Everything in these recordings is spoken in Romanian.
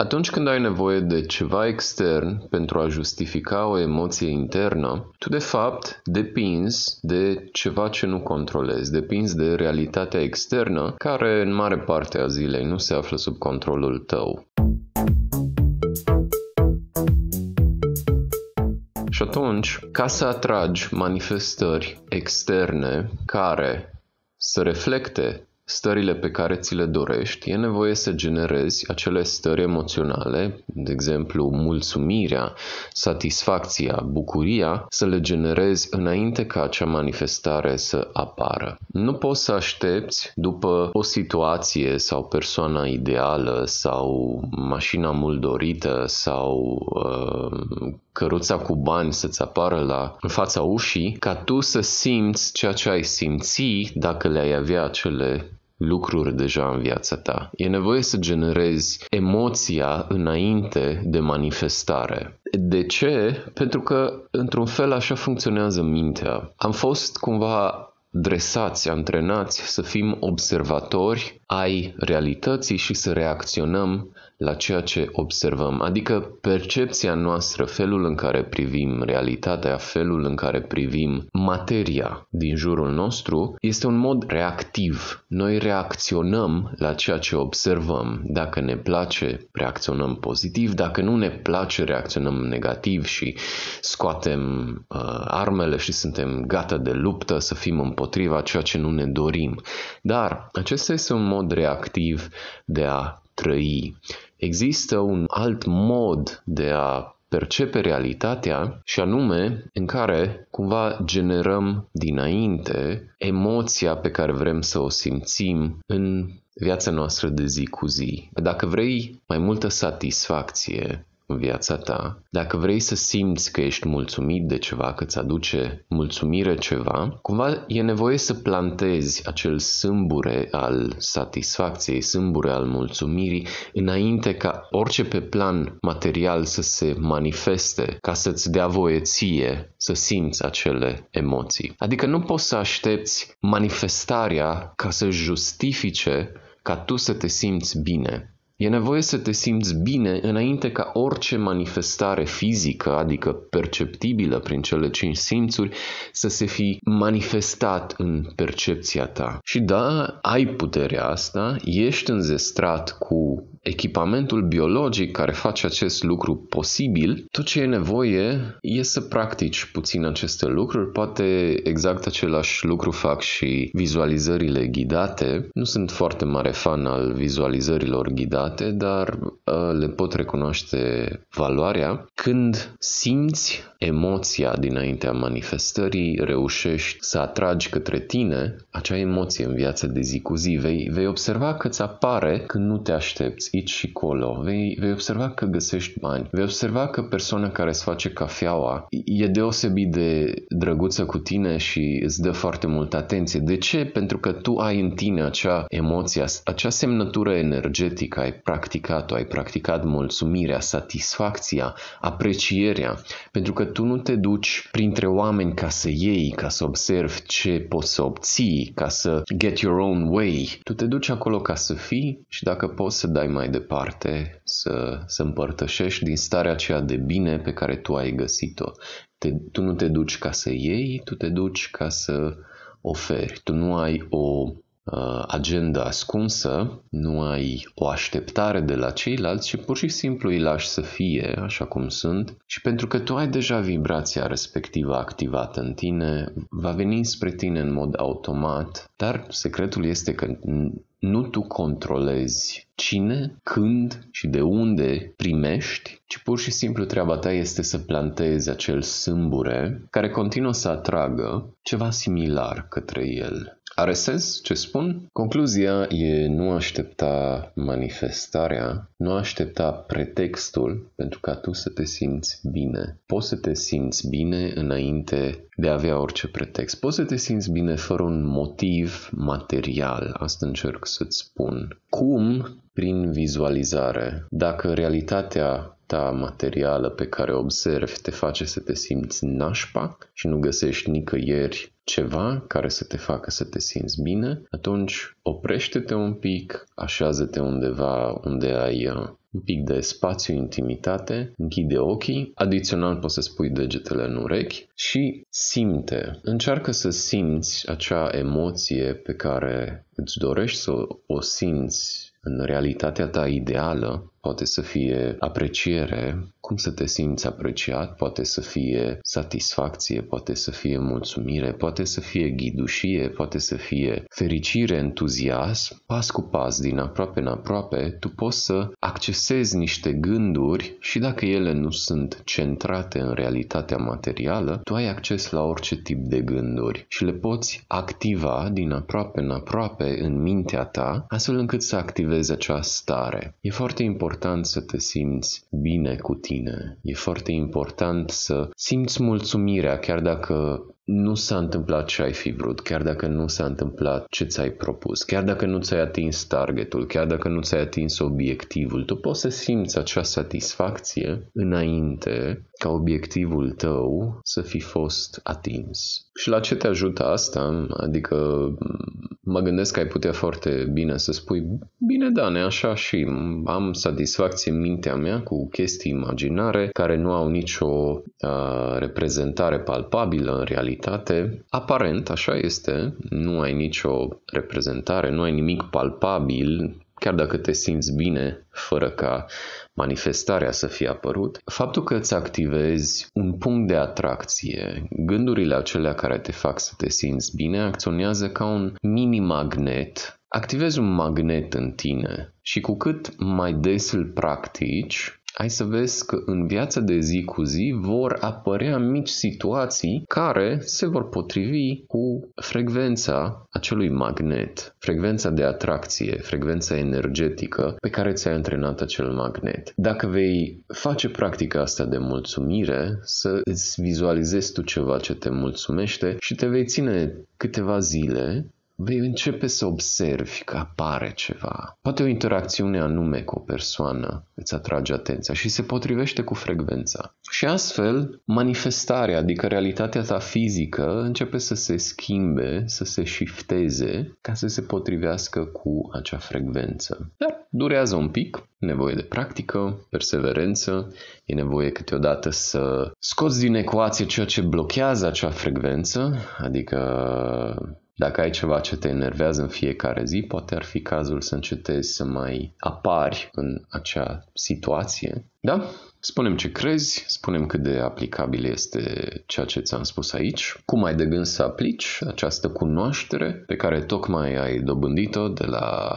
Atunci când ai nevoie de ceva extern pentru a justifica o emoție internă, tu de fapt depinzi de ceva ce nu controlezi, depinzi de realitatea externă care în mare parte a zilei nu se află sub controlul tău. Și atunci, ca să atragi manifestări externe care să reflecte stările pe care ți le dorești, e nevoie să generezi acele stări emoționale, de exemplu mulțumirea, satisfacția, bucuria, să le generezi înainte ca acea manifestare să apară. Nu poți să aștepți după o situație sau persoana ideală sau mașina mult dorită sau uh, căruța cu bani să-ți apară la în fața ușii, ca tu să simți ceea ce ai simți dacă le-ai avea acele lucruri deja în viața ta. E nevoie să generezi emoția înainte de manifestare. De ce? Pentru că, într-un fel, așa funcționează mintea. Am fost cumva dresați, antrenați să fim observatori ai realității și să reacționăm la ceea ce observăm, adică percepția noastră, felul în care privim realitatea, felul în care privim materia din jurul nostru, este un mod reactiv. Noi reacționăm la ceea ce observăm. Dacă ne place, reacționăm pozitiv, dacă nu ne place, reacționăm negativ și scoatem uh, armele și suntem gata de luptă să fim împotriva ceea ce nu ne dorim. Dar acesta este un mod reactiv de a trăi. Există un alt mod de a percepe realitatea și anume în care cumva generăm dinainte emoția pe care vrem să o simțim în viața noastră de zi cu zi. Dacă vrei mai multă satisfacție, în viața ta, dacă vrei să simți că ești mulțumit de ceva, că îți aduce mulțumire ceva, cumva e nevoie să plantezi acel sâmbure al satisfacției, sâmbure al mulțumirii, înainte ca orice pe plan material să se manifeste, ca să-ți dea voie ție să simți acele emoții. Adică nu poți să aștepți manifestarea ca să justifice ca tu să te simți bine. E nevoie să te simți bine înainte ca orice manifestare fizică, adică perceptibilă prin cele cinci simțuri, să se fi manifestat în percepția ta. Și da, ai puterea asta, ești înzestrat cu echipamentul biologic care face acest lucru posibil, tot ce e nevoie e să practici puțin aceste lucruri. Poate exact același lucru fac și vizualizările ghidate. Nu sunt foarte mare fan al vizualizărilor ghidate, dar uh, le pot recunoaște valoarea. Când simți emoția dinaintea manifestării, reușești să atragi către tine acea emoție în viața de zi cu zi. Vei, vei observa că îți apare când nu te aștepți aici și colo. Vei, vei observa că găsești bani. Vei observa că persoana care îți face cafeaua e deosebit de drăguță cu tine și îți dă foarte multă atenție. De ce? Pentru că tu ai în tine acea emoție, acea semnătură energetică, ai practicat-o, ai practicat mulțumirea, satisfacția, aprecierea. Pentru că tu nu te duci printre oameni ca să iei, ca să observi ce poți să obții, ca să get your own way. Tu te duci acolo ca să fii și dacă poți să dai mai departe, să, să împărtășești din starea aceea de bine pe care tu ai găsit-o. Te, tu nu te duci ca să iei, tu te duci ca să oferi. Tu nu ai o Uh, agenda ascunsă, nu ai o așteptare de la ceilalți și pur și simplu îi lași să fie așa cum sunt și pentru că tu ai deja vibrația respectivă activată în tine, va veni spre tine în mod automat, dar secretul este că nu tu controlezi cine, când și de unde primești, ci pur și simplu treaba ta este să plantezi acel sâmbure care continuă să atragă ceva similar către el. Are sens ce spun? Concluzia e nu aștepta manifestarea, nu aștepta pretextul pentru ca tu să te simți bine. Poți să te simți bine înainte de a avea orice pretext. Poți să te simți bine fără un motiv material. Asta încerc să-ți spun. Cum? Prin vizualizare. Dacă realitatea ta materială pe care o observi te face să te simți nașpa și nu găsești nicăieri ceva care să te facă să te simți bine, atunci oprește-te un pic, așează-te undeva unde ai uh, un pic de spațiu, intimitate, închide ochii, adițional poți să spui degetele în urechi și simte. Încearcă să simți acea emoție pe care îți dorești să o simți în realitatea ta ideală poate să fie apreciere, cum să te simți apreciat, poate să fie satisfacție, poate să fie mulțumire, poate să fie ghidușie, poate să fie fericire, entuziasm, pas cu pas, din aproape în aproape, tu poți să accesezi niște gânduri și dacă ele nu sunt centrate în realitatea materială, tu ai acces la orice tip de gânduri și le poți activa din aproape în aproape în mintea ta, astfel încât să activezi acea stare. E foarte important important să te simți bine cu tine. E foarte important să simți mulțumirea, chiar dacă nu s-a întâmplat ce ai fi vrut, chiar dacă nu s-a întâmplat ce ți-ai propus, chiar dacă nu ți-ai atins targetul, chiar dacă nu ți-ai atins obiectivul, tu poți să simți acea satisfacție înainte ca obiectivul tău să fi fost atins. Și la ce te ajută asta? Adică mă gândesc că ai putea foarte bine să spui bine Dane, așa și am satisfacție în mintea mea cu chestii imaginare care nu au nicio uh, reprezentare palpabilă în realitate. Aparent, așa este, nu ai nicio reprezentare, nu ai nimic palpabil chiar dacă te simți bine fără ca manifestarea să fie apărut, faptul că îți activezi un punct de atracție, gândurile acelea care te fac să te simți bine, acționează ca un mini-magnet. Activezi un magnet în tine și cu cât mai des îl practici, ai să vezi că în viața de zi cu zi vor apărea mici situații care se vor potrivi cu frecvența acelui magnet, frecvența de atracție, frecvența energetică pe care ți-ai antrenat acel magnet. Dacă vei face practica asta de mulțumire, să îți vizualizezi tu ceva ce te mulțumește și te vei ține câteva zile vei începe să observi că apare ceva. Poate o interacțiune anume cu o persoană îți atrage atenția și se potrivește cu frecvența. Și astfel, manifestarea, adică realitatea ta fizică, începe să se schimbe, să se shifteze ca să se potrivească cu acea frecvență. Dar durează un pic, nevoie de practică, perseverență, e nevoie câteodată să scoți din ecuație ceea ce blochează acea frecvență, adică dacă ai ceva ce te enervează în fiecare zi, poate ar fi cazul să încetezi să mai apari în acea situație. Da? Spunem ce crezi, spunem cât de aplicabil este ceea ce ți-am spus aici, cum ai de gând să aplici această cunoaștere pe care tocmai ai dobândit-o de la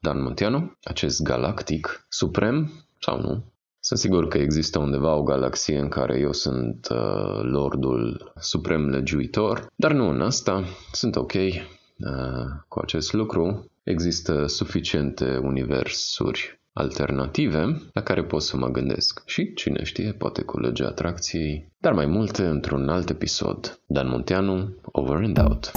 Dan Montiano, acest galactic suprem sau nu, sunt sigur că există undeva o galaxie în care eu sunt uh, Lordul Suprem Legiuitor, dar nu în asta, sunt ok uh, cu acest lucru. Există suficiente universuri alternative la care pot să mă gândesc și, cine știe, poate cu legea atracției, dar mai multe într-un alt episod. Dan Munteanu, over and out.